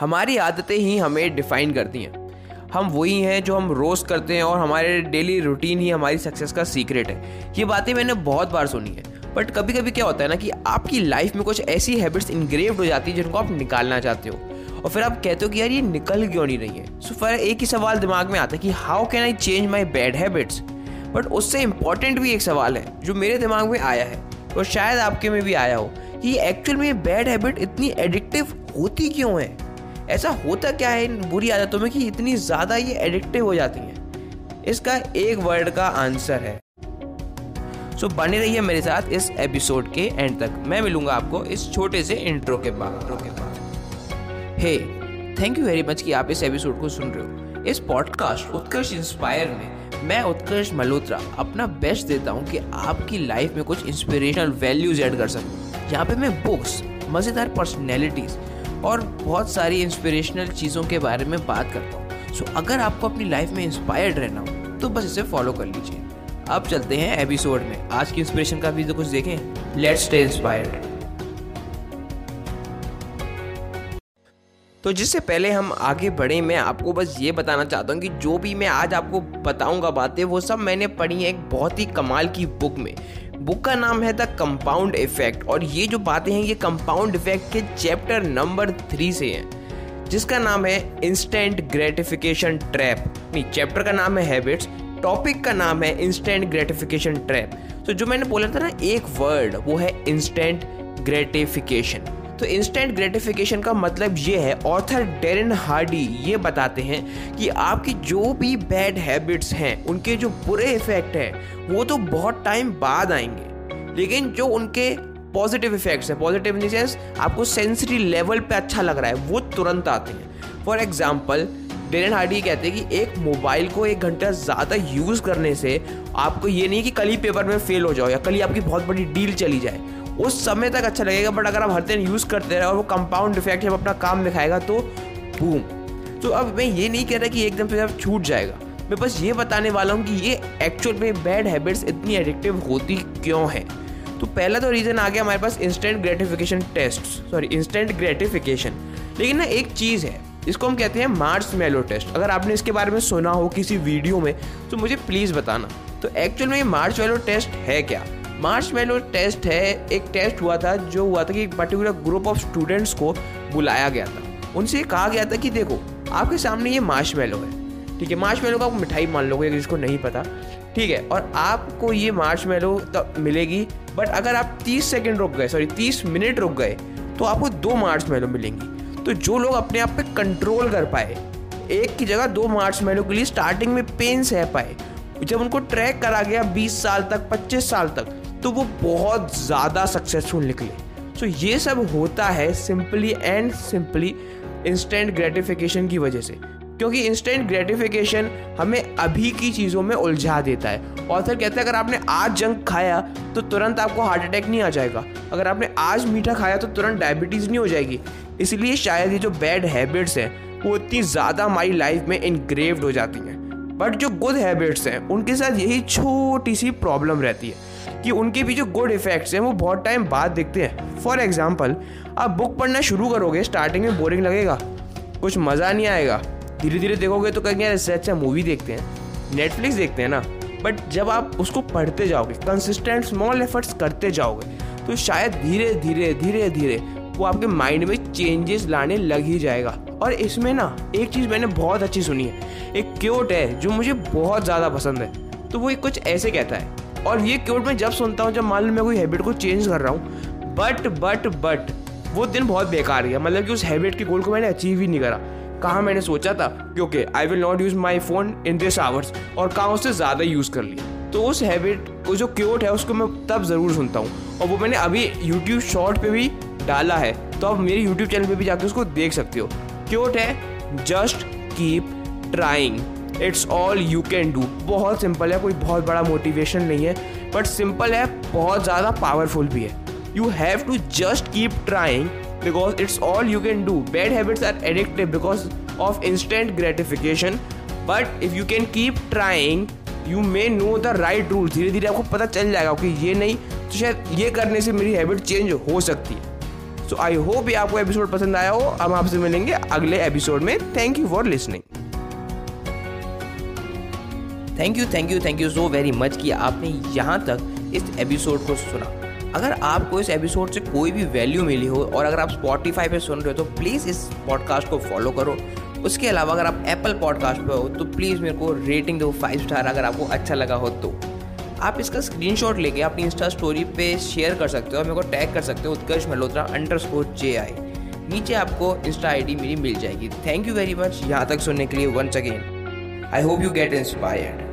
हमारी आदतें ही हमें डिफाइन करती हैं। हम वही हैं जो हम रोज़ करते हैं और हमारे डेली रूटीन ही हमारी सक्सेस का सीक्रेट है। ये बातें मैंने बहुत बार सुनी है। बट कभी कभी क्या होता है ना कि आपकी लाइफ में कुछ ऐसी हैबिट्स इनग्रेव्ड हो जाती है जिनको आप निकालना चाहते हो। और फिर आप कहते हो कि यार ये निकल क्यों नहीं रही है? सो फिर एक ही सवाल दिमाग में आता है कि how can I change my bad habits but उससे इंपॉर्टेंट भी एक सवाल है, जो मेरे दिमाग में आया है, और शायद आपके में भी आया हो, कि एक्चुअल में बैड हैबिट इतनी एडिक्टिव होती क्यों है? ऐसा होता क्या है इन बुरी आदतों में कि इतनी ज़्यादा ये एडिक्टिव हो जाती हैं? इसका एक वर्ड का आंसर है। सो so, बने रहिए मेरे साथ इस एपिसोड के एंड तक। मैं मिलूँगा आपको इस छोटे से इंट्रो के बाद। के बाद। Hey thank you very much कि आप इस एपिसोड को सुन रहे हो। इस पॉडकास्ट उत्कर्ष इंस्पायर में मैं उत्कर्ष मल्होत्रा अपना बेस्ट देता हूँ कि आपकी लाइफ में कुछ इंस्पिरेशनल वैल्यूज़ ऐड कर सकूँ। यहाँ पे मैं बुक्स मज़ेदार पर्सनैलिटीज़ और बहुत सारी इंस्पिरेशनल चीज़ों के बारे में बात करता हूँ। सो अगर आपको अपनी लाइफ में इंस्पायर्ड रहना हो तो बस इसे फॉलो कर लीजिए। अब चलते हैं एपिसोड में। आज की इंस्पिरेशन का भी तो कुछ देखें? लेट्स स्टे इंस्पायर्ड तो जिससे पहले हम आगे बढ़े, मैं आपको बस ये बताना चाहता हूँ कि जो भी मैं आज आपको बताऊँगा बातें, वो सब मैंने पढ़ी है एक बहुत ही कमाल की बुक में। बुक का नाम है द कंपाउंड इफ़ेक्ट। और ये जो बातें हैं, ये कंपाउंड इफ़ेक्ट के चैप्टर नंबर थ्री से हैं, जिसका नाम है इंस्टेंट ग्रेटिफिकेशन ट्रैप। नहीं, चैप्टर का नाम है हैबिट्स, टॉपिक का नाम है इंस्टेंट ग्रेटिफिकेशन ट्रैप। तो जो मैंने बोला था ना, एक वर्ड, वो है इंस्टेंट ग्रेटिफिकेशन। तो इंस्टेंट ग्रेटिफिकेशन का मतलब ये है ऑथर डेरन हार्डी ये बताते हैं कि आपकी जो भी बैड हैबिट्स हैं, उनके जो बुरे इफ़ेक्ट हैं, वो तो बहुत टाइम बाद आएँगे। लेकिन जो उनके पॉजिटिव इफेक्ट्स हैं पॉजिटिव इन सेंस आपको सेंसिटिव लेवल पे अच्छा लग रहा है, वो तुरंत आते हैं। फॉर एग्ज़ाम्पल डेरन हार्डी कहते हैं कि एक मोबाइल को एक घंटा ज़्यादा यूज़ करने से आपको ये नहीं कि कल ही पेपर में फेल हो जाओ या कल ही आपकी बहुत बड़ी डील चली जाए। उस समय तक अच्छा लगेगा बट अगर आप हर दिन यूज़ करते रहे और वो कंपाउंड इफ़ेक्ट जब अपना काम दिखाएगा तो बूम तो अब मैं ये नहीं कह रहा कि एकदम से अब छूट जाएगा। मैं बस ये बताने वाला हूँ कि ये एक्चुअल में बैड हैबिट्स इतनी एडिक्टिव होती क्यों है? तो पहला तो रीज़न आ गया हमारे पास instant gratification test sorry instant gratification लेकिन ना एक चीज़ है, इसको हम कहते हैं मार्च मेलो टेस्ट अगर आपने इसके बारे में सुना हो किसी वीडियो में तो मुझे प्लीज़ बताना। तो एक्चुअल में ये मार्च मेलो टेस्ट है क्या? मार्च मेलो टेस्ट है, एक टेस्ट हुआ था जो हुआ था कि एक पर्टिकुलर ग्रुप ऑफ़ स्टूडेंट्स को बुलाया गया था। उनसे कहा गया था कि देखो, आपके सामने ये मार्च मेलो है। ठीक है मार्च मेलो का मिठाई मान लोगे जिसको नहीं पता। ठीक है, और आपको ये मार्च मेलो तो मिलेगी बट अगर आप 30 सेकंड रुक गए सॉरी 30 मिनट रुक गए तो आपको दो मार्च मेलो मिलेंगी। तो जो लोग अपने आप पे कंट्रोल कर पाए, एक की जगह दो मार्च मेलो के लिए स्टार्टिंग में पेन सह पाए। जब उनको ट्रैक करा गया 20 साल तक 25 साल तक तो वो बहुत ज़्यादा सक्सेसफुल निकले। तो so, ये सब होता है simply and simply instant gratification की वजह से। क्योंकि इंस्टेंट ग्रेटिफिकेशन हमें अभी की चीज़ों में उलझा देता है। ऑथर कहते हैं अगर आपने आज जंक खाया तो तुरंत आपको हार्ट अटैक नहीं आ जाएगा। अगर आपने आज मीठा खाया तो तुरंत डायबिटीज़ नहीं हो जाएगी। इसलिए शायद ये जो बैड हैबिट्स हैं वो इतनी ज़्यादा हमारी लाइफ में इनग्रेव्ड हो जाती हैं। बट जो गुड हैबिट्स हैं उनके साथ यही छोटी सी प्रॉब्लम रहती है। कि उनके भी जो गुड इफेक्ट्स हैं, वो बहुत टाइम बाद दिखते हैं। फॉर एग्ज़ाम्पल आप बुक पढ़ना शुरू करोगे स्टार्टिंग में बोरिंग लगेगा, कुछ मज़ा नहीं आएगा। धीरे धीरे देखोगे तो कहेंगे इससे अच्छा मूवी देखते हैं नेटफ्लिक्स देखते हैं ना। बट जब आप उसको पढ़ते जाओगे कंसिस्टेंट स्मॉल एफर्ट्स करते जाओगे तो शायद धीरे धीरे धीरे धीरे वो आपके माइंड में चेंजेस लाने लग ही जाएगा। और इसमें ना, एक चीज़ मैंने बहुत अच्छी सुनी है। एक क्योट है, जो मुझे बहुत ज़्यादा पसंद है। तो वो कुछ ऐसे कहता है और ये क्योट मैं जब सुनता हूँ, जब मान लो मैं कोई हैबिट को चेंज कर रहा हूँ बट बट बट वो दिन बहुत बेकार गया। मतलब कि उस हैबिट के गोल को मैंने अचीव ही नहीं करा। कहाँ मैंने सोचा था कि okay I will not use my phone in this hours और कहाँ उससे ज़्यादा यूज़ कर लिया। तो उस हैबिट वो जो क्योट है, उसको मैं तब ज़रूर सुनता हूँ। और वो मैंने अभी यूट्यूब शॉर्ट पे भी डाला है। तो आप मेरे यूट्यूब चैनल पे भी जाकर उसको देख सकते हो। क्योट है just keep trying it's all you can do. बहुत सिंपल है, कोई बहुत बड़ा मोटिवेशन नहीं है बट सिंपल है, बहुत ज़्यादा पावरफुल भी है। You have to just keep trying because it's all you can do bad habits are addictive because of instant gratification but if you can keep trying you may know the right rule धीरे धीरे आपको पता चल जाएगा कि ये नहीं तो शायद ये करने से मेरी हैबिट चेंज हो सकती है। सो आई होप ये आपको एपिसोड पसंद आया हो। हम आपसे मिलेंगे अगले एपिसोड में। Thank you for listening thank you thank you thank you so very much कि आपने यहाँ तक इस एपिसोड को सुना। अगर आपको इस एपिसोड से कोई भी वैल्यू मिली हो और अगर आप स्पॉटिफाई पे सुन रहे हो तो प्लीज़ इस पॉडकास्ट को फॉलो करो। उसके अलावा अगर आप एप्पल पॉडकास्ट पे हो तो प्लीज़ मेरे को रेटिंग दो फाइव स्टार अगर आपको अच्छा लगा हो तो। आप इसका स्क्रीनशॉट लेके अपनी इंस्टा स्टोरी पे शेयर कर सकते हो और मेरे को टैग कर सकते हो, Utkarsh Malhotra under score J I नीचे आपको इंस्टा आईडी मेरी मिल जाएगी। थैंक यू वेरी मच यहाँ तक सुनने के लिए once again I hope you get inspired